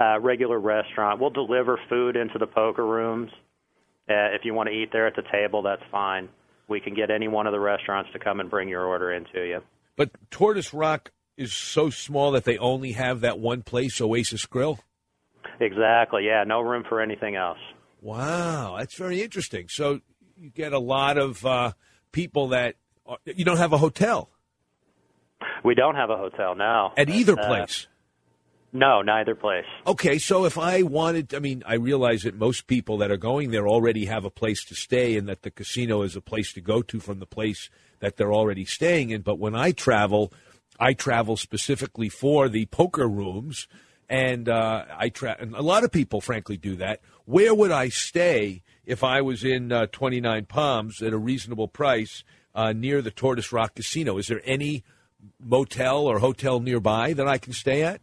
[SPEAKER 17] uh, regular restaurant. We'll deliver food into the poker rooms. Uh, if you want to eat there at the table, that's fine. We can get any one of the restaurants to come and bring your order into you.
[SPEAKER 6] But Tortoise Rock is so small that they only have that one place, Oasis Grill?
[SPEAKER 17] Exactly, yeah. No room for anything else.
[SPEAKER 6] Wow, that's very interesting. So you get a lot of uh, people that are, you don't have a hotel.
[SPEAKER 17] We don't have a hotel now.
[SPEAKER 6] At either
[SPEAKER 17] Uh,
[SPEAKER 6] place?
[SPEAKER 17] No, neither place.
[SPEAKER 6] Okay, so if I wanted, I mean, I realize that most people that are going there already have a place to stay and that the casino is a place to go to from the place that they're already staying in. But when I travel, I travel specifically for the poker rooms, and uh, I tra- and a lot of people, frankly, do that. Where would I stay if I was in uh, 29 Palms at a reasonable price uh, near the Tortoise Rock Casino? Is there any motel or hotel nearby that I can stay at?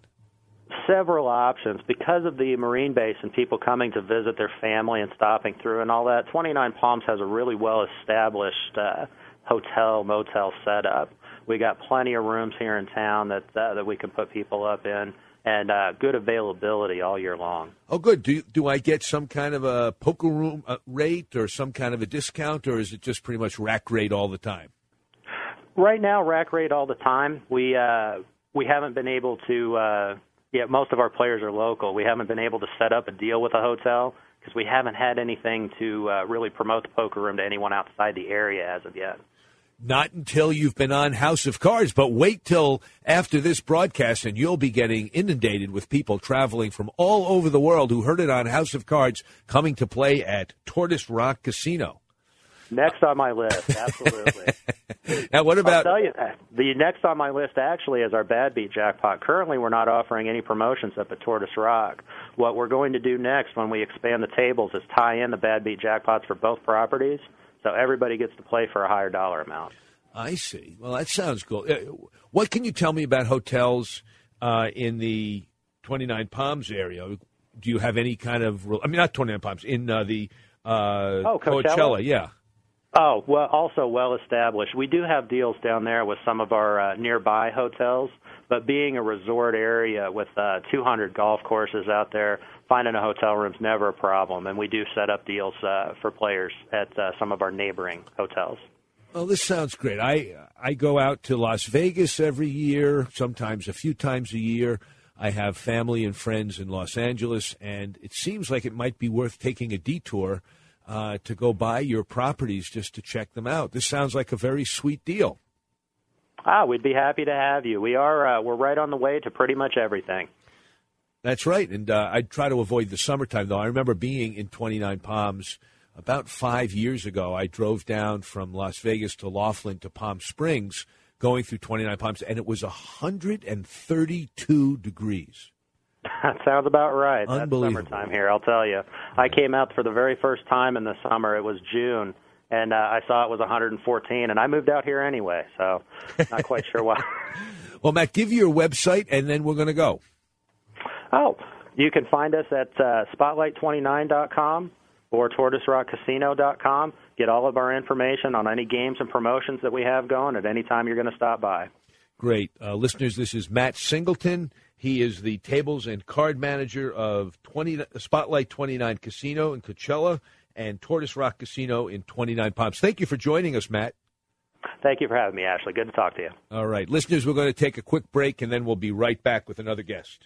[SPEAKER 17] Several options because of the marine base and people coming to visit their family and stopping through and all that. 29 Palms has a really well established uh, hotel motel setup. We got plenty of rooms here in town that uh, that we can put people up in, and uh, good availability all year long.
[SPEAKER 6] Oh, good. Do do I get some kind of a poker room uh, rate or some kind of a discount, or is it just pretty much rack rate all the time?
[SPEAKER 17] Right now, rack rate all the time. We uh, we haven't been able to. Uh, yeah, most of our players are local. We haven't been able to set up a deal with a hotel because we haven't had anything to uh, really promote the poker room to anyone outside the area as of yet.
[SPEAKER 6] Not until you've been on House of Cards, but wait till after this broadcast and you'll be getting inundated with people traveling from all over the world who heard it on House of Cards coming to play at Tortoise Rock Casino.
[SPEAKER 17] Next on my list, absolutely. *laughs*
[SPEAKER 6] Now, what about
[SPEAKER 17] I'll tell you, the next on my list actually is our Bad Beat jackpot. Currently, we're not offering any promotions up at Tortoise Rock. What we're going to do next when we expand the tables is tie in the Bad Beat jackpots for both properties, so everybody gets to play for a higher dollar amount.
[SPEAKER 6] I see. Well, that sounds cool. Uh, What can you tell me about hotels uh, in the 29 Palms area? Do you have any kind of, I mean, not 29 Palms, in uh, the uh,
[SPEAKER 17] Oh, Coachella?
[SPEAKER 6] Yeah.
[SPEAKER 17] Oh, well, also well established. We do have deals down there with some of our uh, nearby hotels, but being a resort area with uh, 200 golf courses out there, finding a hotel room's never a problem, and we do set up deals uh, for players at uh, some of our neighboring hotels.
[SPEAKER 6] Well, this sounds great. I I go out to Las Vegas every year, sometimes a few times a year. I have family and friends in Los Angeles, and it seems like it might be worth taking a detour uh, to go buy your properties just to check them out. This sounds like a very sweet deal.
[SPEAKER 17] Ah, we'd be happy to have you. We are uh, we're right on the way to pretty much everything.
[SPEAKER 6] That's right, and uh, I try to avoid the summertime though. I remember being in 29 Palms about five years ago. I drove down from Las Vegas to Laughlin to Palm Springs, going through 29 Palms, and it was 132 degrees.
[SPEAKER 17] That sounds about right. That's summertime here, I'll tell you. I came out for the very first time in the summer. It was June, and uh, I saw it was 114, and I moved out here anyway, so not quite sure why. *laughs*
[SPEAKER 6] Well, Matt, give you your website, and then we're going to go.
[SPEAKER 17] Oh, you can find us at uh, spotlight29.com or tortoiserockcasino.com. Get all of our information on any games and promotions that we have going at any time you're going to stop by.
[SPEAKER 6] Great. Uh, listeners, this is Matt Singleton. He is the tables and card manager of 20, Spotlight 29 Casino in Coachella and Tortoise Rock Casino in 29 Palms. Thank you for joining us, Matt.
[SPEAKER 17] Thank you for having me, Ashley. Good to talk to you.
[SPEAKER 6] All right. Listeners, we're going to take a quick break and then we'll be right back with another guest.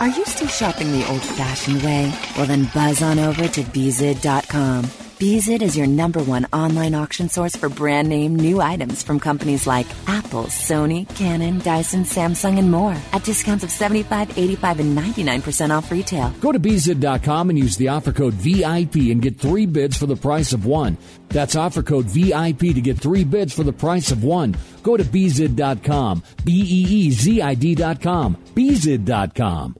[SPEAKER 18] Are you still shopping the old fashioned way? Well, then buzz on over to Beezid.com. Beezid is your number one online auction source for brand name new items from companies like Apple, Sony, Canon, Dyson, Samsung, and more at discounts of 75, 85, and 99% off retail.
[SPEAKER 19] Go to beezid.com and use the offer code VIP and get three bids for the price of one. That's offer code VIP to get three bids for the price of one. Go to beezid.com. B E E Z I D.com. beezid.com.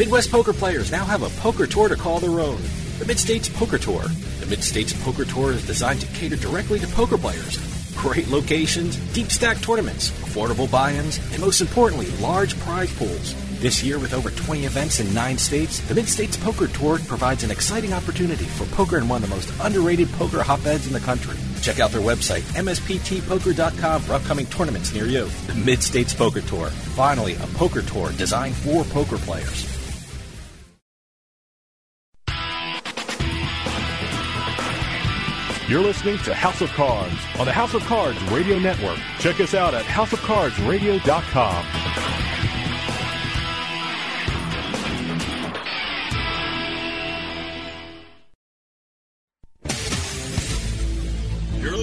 [SPEAKER 14] Midwest poker players now have a poker tour to call their own. The Mid States Poker Tour. The Mid States Poker Tour is designed to cater directly to poker players. Great locations, deep stack tournaments, affordable buy ins, and most importantly, large prize pools. This year, with over 20 events in nine states, the Mid States Poker Tour provides an exciting opportunity for poker in one of the most underrated poker hotbeds in the country. Check out their website, msptpoker.com, for upcoming tournaments near you. The Mid States Poker Tour. Finally, a poker tour designed for poker players.
[SPEAKER 1] You're listening to House of Cards on the House of Cards Radio Network. Check us out at houseofcardsradio.com.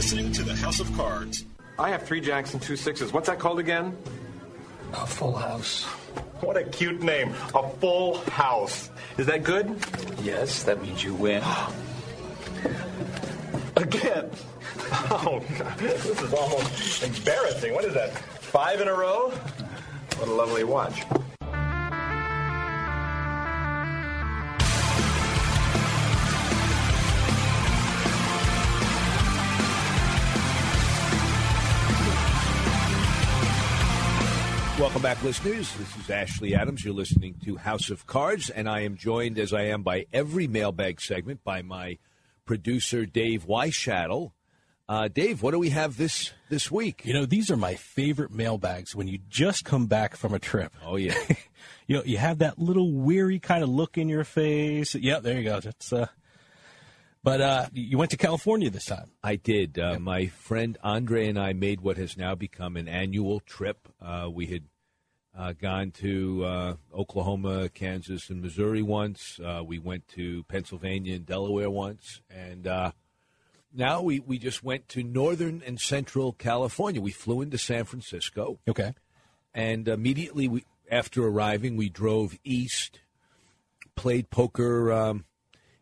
[SPEAKER 4] listening to the House of Cards.
[SPEAKER 20] I have three jacks and two sixes. What's that called again?
[SPEAKER 15] A full house. What a cute name. A full house.
[SPEAKER 20] Is that good?
[SPEAKER 15] Yes, that means you win. *gasps* Again. *laughs* Oh, God. This is almost embarrassing. What is that? Five in a row?
[SPEAKER 20] What a lovely watch.
[SPEAKER 6] Welcome back, listeners. This is Ashley Adams. You're listening to House of Cards, and I am joined, as I am by every mailbag segment, by my producer, Dave Weishattle. Uh, Dave, what do we have this this week?
[SPEAKER 21] You know, these are my favorite mailbags when you just come back from a trip.
[SPEAKER 6] Oh yeah, *laughs*
[SPEAKER 21] you know, you have that little weary kind of look in your face. Yeah, there you go. That's uh, but uh, you went to California this time.
[SPEAKER 6] I did. Uh, My friend Andre and I made what has now become an annual trip. Uh, we had uh, gone to uh, Oklahoma, Kansas, and Missouri once. Uh, we went to Pennsylvania and Delaware once, and uh, now we, we just went to northern and central California. We flew into San Francisco.
[SPEAKER 21] Okay.
[SPEAKER 6] And immediately we, after arriving, we drove east, played poker um,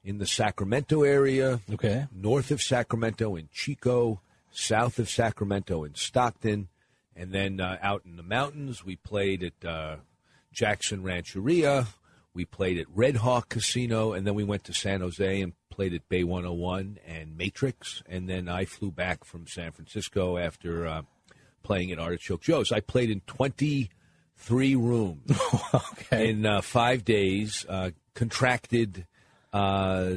[SPEAKER 6] in the Sacramento area.
[SPEAKER 21] Okay.
[SPEAKER 6] North of Sacramento in Chico, south of Sacramento in Stockton, And then uh, out in the mountains, we played at uh, Jackson Rancheria. We played at Red Hawk Casino, and then we went to San Jose and played at Bay 101 and Matrix. And then I flew back from San Francisco after uh, playing at Artichoke Joe's. I played in 23 rooms *laughs* in uh, five days, uh, contracted uh,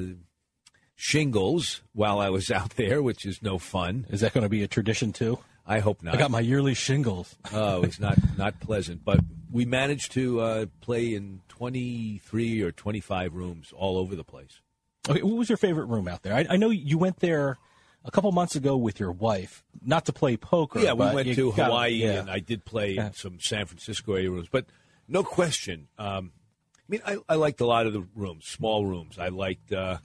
[SPEAKER 6] shingles while I was out *laughs* there, which is no fun.
[SPEAKER 21] Is that going to be a tradition too?
[SPEAKER 6] I hope not.
[SPEAKER 21] I got my yearly shingles. *laughs*
[SPEAKER 6] oh, it's not not pleasant, but we managed to uh, play in 23 or 25 rooms all over the place.
[SPEAKER 21] Okay, what was your favorite room out there? I, I know you went there a couple months ago with your wife, not to play poker.
[SPEAKER 6] Yeah, we went to
[SPEAKER 21] got-
[SPEAKER 6] Hawaii,
[SPEAKER 21] yeah.
[SPEAKER 6] and I did play
[SPEAKER 21] Yeah.
[SPEAKER 6] in some San Francisco area rooms, but no question. Um, I mean, I, I liked a lot of the rooms, small rooms. I liked uh,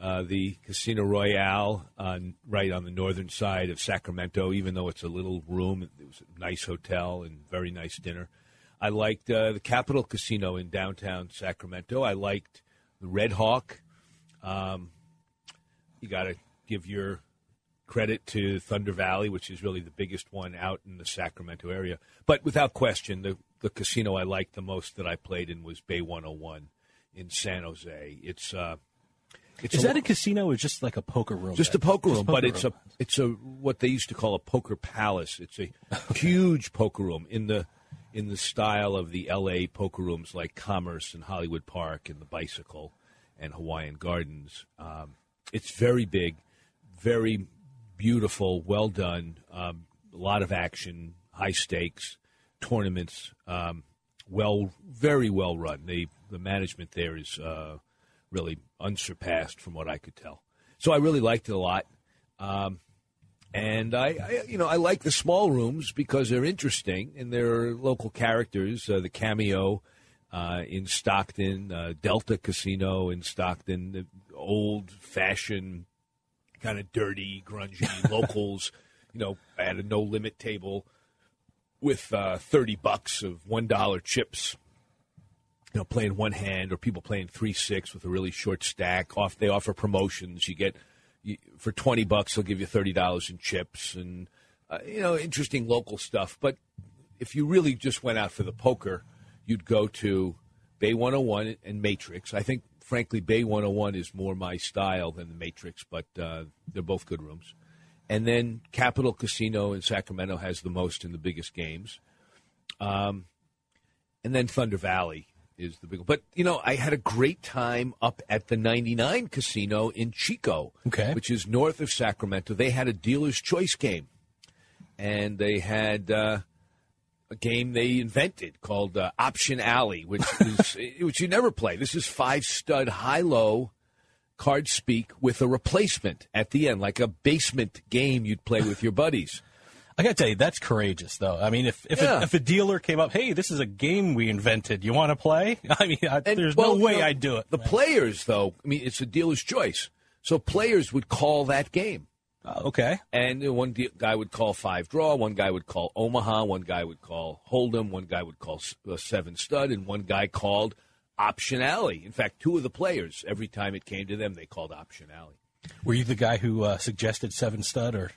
[SPEAKER 6] uh, the Casino Royale on, right on the northern side of Sacramento, even though it's a little room. It was a nice hotel and very nice dinner. I liked uh, the Capitol Casino in downtown Sacramento. I liked the Red Hawk. Um, you got to give your credit to Thunder Valley, which is really the biggest one out in the Sacramento area. But without question, the, the casino I liked the most that I played in was Bay 101 in San Jose. It's uh, it's
[SPEAKER 21] Is
[SPEAKER 6] a,
[SPEAKER 21] that a casino or just like a poker room?
[SPEAKER 6] just a poker
[SPEAKER 21] Just
[SPEAKER 6] room, but it's a it's a what they used to call a poker palace. It's a *laughs* huge poker room in the in the style of the L.A. poker rooms like Commerce and Hollywood Park and the Bicycle and Hawaiian Gardens. Um, it's very big, very beautiful, well done. Um, a lot of action, high stakes, tournaments. Um, well, very well run. The the management there is uh, really unsurpassed from what I could tell. So I really liked it a lot. Um, and I, I, you know, I like the small rooms because they're interesting and they're local characters. Uh, the cameo uh, in Stockton, uh, Delta Casino in Stockton, the old-fashioned, kind of dirty, grungy *laughs* locals. You know, at a no limit table with uh, thirty bucks of one dollar chips you know, playing one hand or people playing three six with a really short stack. Off they offer promotions. You get you, for twenty bucks, they'll give you thirty dollars in chips and uh, you know interesting local stuff. But if you really just went out for the poker, you'd go to Bay 101 and Matrix. I think, frankly, Bay 101 is more my style than the Matrix, but uh, they're both good rooms. And then Capitol Casino in Sacramento has the most and the biggest games. Um, and then Thunder Valley is the big one. But, you know, I had a great time up at the 99 Casino in Chico,
[SPEAKER 21] Okay.
[SPEAKER 6] which is north of Sacramento. They had a dealer's choice game. And they had uh, a game they invented called uh, Option Alley, which *laughs* is which you never play. This is five stud high low card speak with a replacement at the end, like a basement game you'd play with your buddies.
[SPEAKER 21] I got to tell you, that's courageous, though. I mean, if if,
[SPEAKER 6] Yeah.
[SPEAKER 21] a, if a dealer came up, hey, this is a game we invented. You want to play? *laughs* I mean, I, there's
[SPEAKER 6] well,
[SPEAKER 21] no way
[SPEAKER 6] you know,
[SPEAKER 21] I'd do it.
[SPEAKER 6] The players, though, I mean, it's a dealer's choice. So players would call that game.
[SPEAKER 21] okay.
[SPEAKER 6] And one de- guy would call five draw, one guy would call Omaha, one guy would call Hold'em, one guy would call s- uh, seven stud, and one guy called Option Alley. In fact, two of the players, every time it came to them, they called Option Alley.
[SPEAKER 21] Were you the guy who uh, suggested seven stud or?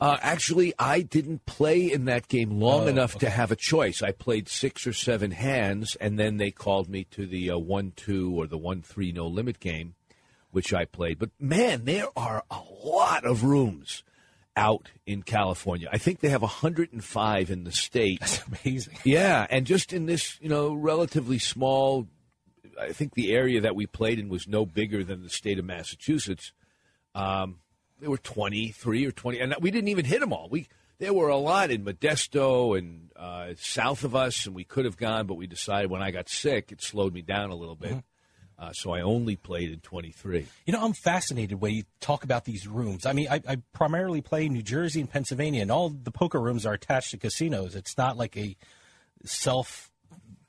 [SPEAKER 6] Uh, actually, I didn't play in that game long
[SPEAKER 21] Oh,
[SPEAKER 6] enough to have a choice. I played six or seven hands, and then they called me to the uh, one-two or the one-three no limit game, which I played. But man, there are a lot of rooms out in California. I think they have 105 in the state. That's
[SPEAKER 21] amazing. *laughs*
[SPEAKER 6] Yeah, and just in this, you know, relatively small. I think the area that we played in was no bigger than the state of Massachusetts. Um, there were 23 or 20, and we didn't even hit them all. We there were a lot in Modesto and uh, south of us, and we could have gone, but we decided when I got sick, it slowed me down a little bit. Uh, so I only played in 23.
[SPEAKER 21] You know, I'm fascinated when you talk about these rooms. I mean, I, I primarily play in New Jersey and Pennsylvania, and all the poker rooms are attached to casinos. It's not like a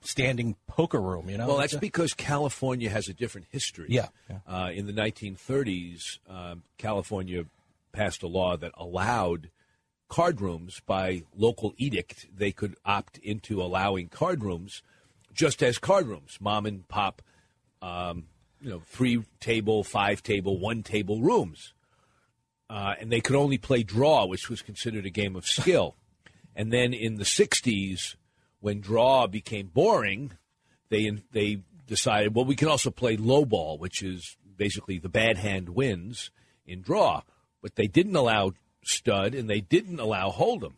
[SPEAKER 21] self-standing poker room. You know,
[SPEAKER 6] well, that's
[SPEAKER 21] a-
[SPEAKER 6] because California has a different history.
[SPEAKER 21] Yeah, yeah.
[SPEAKER 6] Uh, in the 1930s, um, California passed a law that allowed card rooms by local edict. They could opt into allowing card rooms just as card rooms, mom and pop, um, you know, three table, five table, one table rooms. Uh, and they could only play draw, which was considered a game of skill. And then in the '60s, when draw became boring, they they decided, well, we can also play low ball, which is basically the bad hand wins in draw. But they didn't allow stud and they didn't allow hold'em.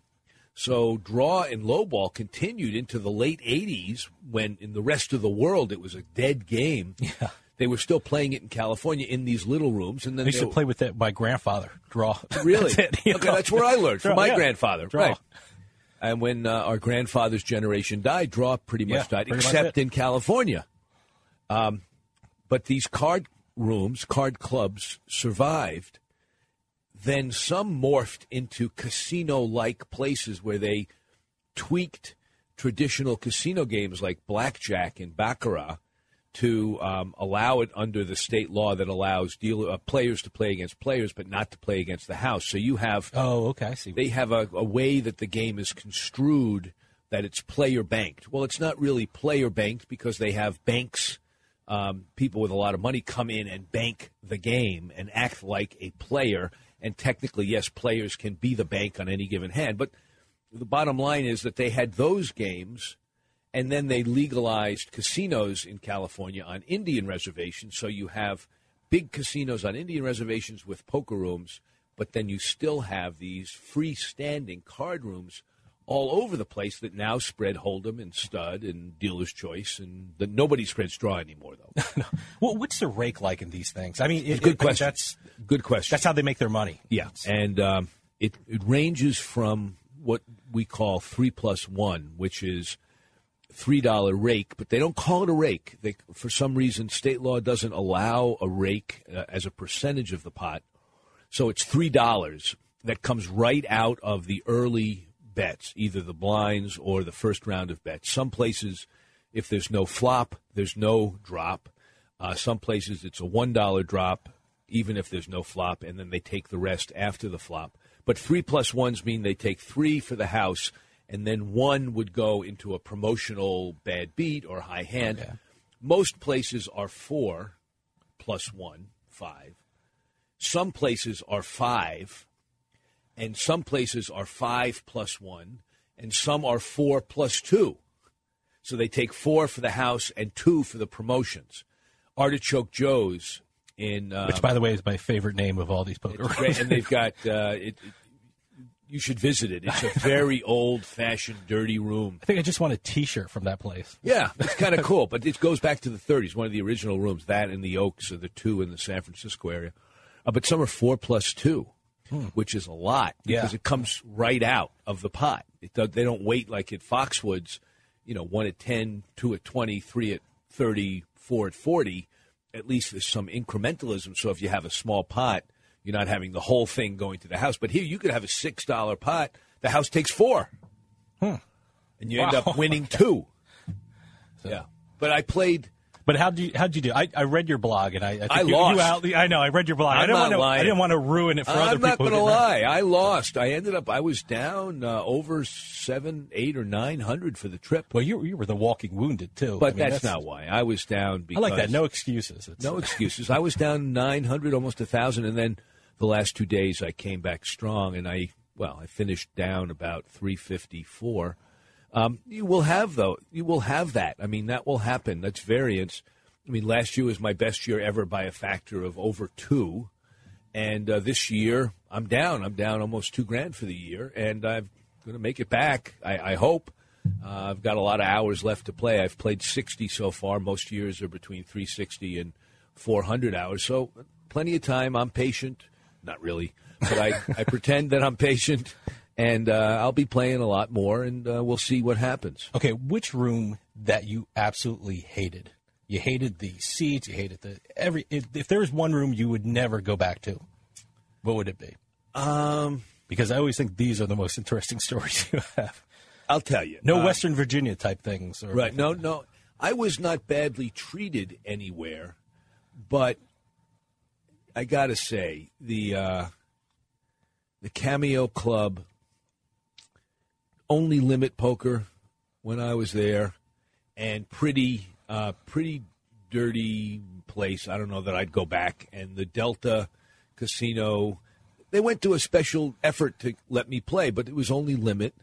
[SPEAKER 6] So draw and low ball continued into the late 80s when in the rest of the world it was a dead game. *laughs*
[SPEAKER 21] Yeah.
[SPEAKER 6] They were still playing it in California in these little rooms, and then
[SPEAKER 21] I used
[SPEAKER 6] they
[SPEAKER 21] to play with that, my grandfather. Draw.
[SPEAKER 6] Really? *laughs*
[SPEAKER 21] That's it,
[SPEAKER 6] okay,
[SPEAKER 21] know?
[SPEAKER 6] that's where I learned from
[SPEAKER 21] Draw,
[SPEAKER 6] my
[SPEAKER 21] yeah.
[SPEAKER 6] grandfather.
[SPEAKER 21] Draw.
[SPEAKER 6] Right. And when uh, our grandfather's generation died, draw pretty much
[SPEAKER 21] Yeah,
[SPEAKER 6] died,
[SPEAKER 21] pretty
[SPEAKER 6] except
[SPEAKER 21] it.
[SPEAKER 6] in California. Um, but these card rooms, card clubs survived. Then some morphed into casino like places where they tweaked traditional casino games like blackjack and baccarat to um, allow it under the state law that allows dealer, uh, players to play against players, but not to play against the house. So you have
[SPEAKER 21] oh, okay, I see.
[SPEAKER 6] They have a, a way that the game is construed that it's player banked. Well, it's not really player banked because they have banks. Um, people with a lot of money come in and bank the game and act like a player. And technically, yes, players can be the bank on any given hand. But the bottom line is that they had those games and then they legalized casinos in California on Indian reservations. So you have big casinos on Indian reservations with poker rooms, but then you still have these freestanding card rooms all over the place that now spread Hold'em and Stud and Dealer's Choice, and the, nobody spreads Draw anymore, though. *laughs*
[SPEAKER 21] Well, what's the rake like in these things? I mean, it,
[SPEAKER 6] Good
[SPEAKER 21] it-
[SPEAKER 6] question.
[SPEAKER 21] That's
[SPEAKER 6] Good question.
[SPEAKER 21] that's how they make their money.
[SPEAKER 6] Yeah, and um, it it ranges from what we call three plus one, which is three dollar rake, but they don't call it a rake. They, for some reason, state law doesn't allow a rake uh, as a percentage of the pot, so it's three dollars that comes right out of the early bets, either the blinds or the first round of bets. Some places, if there's no flop, there's no drop. Uh, some places it's a one dollar drop, even if there's no flop, and then they take the rest after the flop. But three plus ones mean they take three for the house, and then one would go into a promotional bad beat or high hand. Most places are four plus one, five. Some places are five, and some places are five plus one, and some are four plus two. So they take four for the house and two for the promotions. Artichoke Joe's in um,
[SPEAKER 21] Which, by the way, is my favorite name of all these poker
[SPEAKER 6] it's great, and they've got uh, it- You should visit it. It's a *laughs* very old-fashioned, dirty room.
[SPEAKER 21] I think I just want a T-shirt from that place.
[SPEAKER 6] Yeah, it's kind of *laughs* cool, but it goes back to the 30s. One of the original rooms, that and the Oaks are the two in the San Francisco area. Uh, but some are four plus two, which is a lot because
[SPEAKER 21] Yeah.
[SPEAKER 6] it comes right out of the pot. It they don't wait like at Foxwoods, you know, one at 10, two at 20, three at 30, four at 40. At least there's some incrementalism. So if you have a small pot, you're not having the whole thing going to the house. But here you could have a $6 pot. The house takes four. And you end up winning two. *laughs* Yeah. But I played.
[SPEAKER 21] But how do you how'd you do? I, I read your blog and I I, think
[SPEAKER 6] I
[SPEAKER 21] you,
[SPEAKER 6] lost.
[SPEAKER 21] You out, I know I read your blog. I
[SPEAKER 6] I'm
[SPEAKER 21] didn't
[SPEAKER 6] not
[SPEAKER 21] want to.
[SPEAKER 6] lying.
[SPEAKER 21] I didn't want to ruin it for other people. I'm not
[SPEAKER 6] going to
[SPEAKER 21] didn't know.
[SPEAKER 6] lie. I lost. I ended up. I was down uh, over seven, eight, or nine hundred for the trip.
[SPEAKER 21] Well, you you were the walking wounded too.
[SPEAKER 6] But
[SPEAKER 21] I mean,
[SPEAKER 6] that's, not why. I was down.
[SPEAKER 21] I like that. No excuses. It's,
[SPEAKER 6] no *laughs* excuses. I was down nine hundred, almost a thousand, and then the last two days I came back strong, and I well, I finished down about three fifty four. Um, you will have though. You will have that. I mean, that will happen. That's variance. I mean, last year was my best year ever by a factor of over two, and uh, this year I'm down. I'm down almost two grand for the year, and I'm going to make it back. I, I hope. Uh, I've got a lot of hours left to play. I've played 60 so far. Most years are between 360 and 400 hours, so plenty of time. I'm patient. Not really, but I, *laughs* I pretend that I'm patient, and uh, I'll be playing a lot more, and uh, we'll see what happens.
[SPEAKER 21] Okay, which room that you absolutely hated? You hated the seats. You hated the every. If, if there was one room you would never go back to, what would it be?
[SPEAKER 6] Um,
[SPEAKER 21] because I always think these are the most interesting *laughs* stories you have.
[SPEAKER 6] I'll tell you.
[SPEAKER 21] No
[SPEAKER 6] Uh,
[SPEAKER 21] Western Virginia type things. Or
[SPEAKER 6] Right. No, no. I was not badly treated anywhere, but I got to say the uh, the Cameo Club only limit poker when I was there, and pretty uh, pretty dirty place. I don't know that I'd go back. And the Delta Casino, they went to a special effort to let me play, but it was only limit.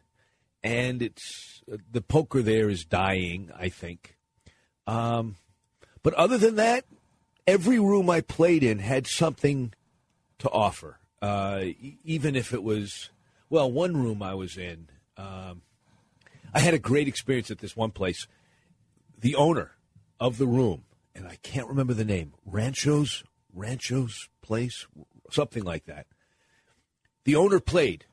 [SPEAKER 6] and it's the poker there is dying. I think. Um, but other than that, every room I played in had something to offer. Uh, even if it was, well, one room I was in, um, I had a great experience at this one place. The owner of the room, and I can't remember the name, Rancho's Rancho's Place, something like that. The owner played.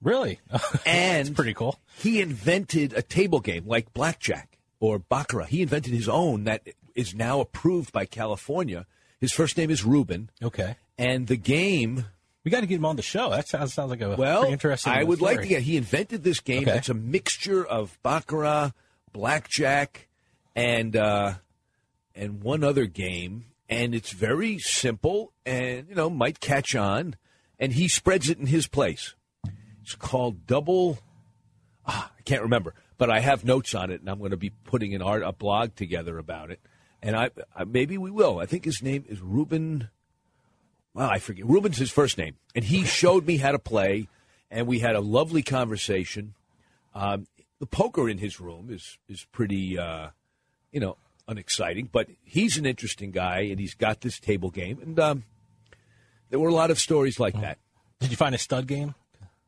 [SPEAKER 21] Really? *laughs*
[SPEAKER 6] and
[SPEAKER 21] pretty cool.
[SPEAKER 6] He invented a table game like blackjack or baccarat. He invented his own that is now approved by California. His first name is Ruben.
[SPEAKER 21] Okay.
[SPEAKER 6] And the game.
[SPEAKER 21] We got to get him on the show. That sounds, sounds like a
[SPEAKER 6] Well,
[SPEAKER 21] interesting.
[SPEAKER 6] I would like to get. He invented this game.
[SPEAKER 21] Okay.
[SPEAKER 6] It's a mixture of baccarat, blackjack, and uh, and one other game, and it's very simple, and you know might catch on. And he spreads it in his place. It's called Double. Ah, I can't remember, but I have notes on it, and I'm going to be putting an art a blog together about it. And I, I maybe we will. I think his name is Ruben. Well, I forget. Ruben's his first name, and he showed me how to play, and we had a lovely conversation. Um, the poker in his room is is pretty, uh, you know, unexciting, but he's an interesting guy, and he's got this table game, and um, there were a lot of stories like that.
[SPEAKER 21] Did you find a stud game?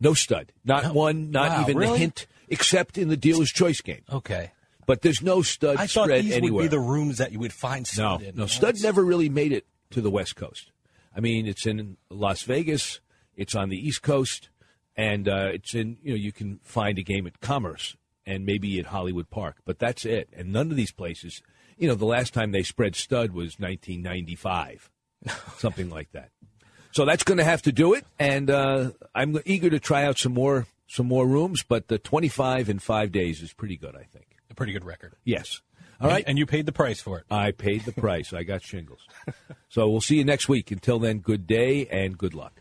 [SPEAKER 6] No stud, not one, not
[SPEAKER 21] Wow,
[SPEAKER 6] even
[SPEAKER 21] really?
[SPEAKER 6] the hint, except in the dealer's choice game.
[SPEAKER 21] Okay.
[SPEAKER 6] But there's no stud
[SPEAKER 21] I thought
[SPEAKER 6] spread
[SPEAKER 21] these
[SPEAKER 6] anywhere.
[SPEAKER 21] would be the rooms that you would find
[SPEAKER 6] No,
[SPEAKER 21] stud in.
[SPEAKER 6] no, Stud never really made it to the West Coast. I mean, it's in Las Vegas, it's on the East Coast, and uh, it's in you know you can find a game at Commerce and maybe at Hollywood Park, but that's it. And none of these places, you know, the last time they spread Stud was 1995, *laughs* something like that. So that's going to have to do it, and uh, I'm eager to try out some more some more rooms. But the 25 in five days is pretty good, I think.
[SPEAKER 21] A pretty good record.
[SPEAKER 6] Yes. All right.
[SPEAKER 21] And, and you paid the price for it.
[SPEAKER 6] I paid the price. I got shingles. So we'll see you next week. Until then, good day and good luck.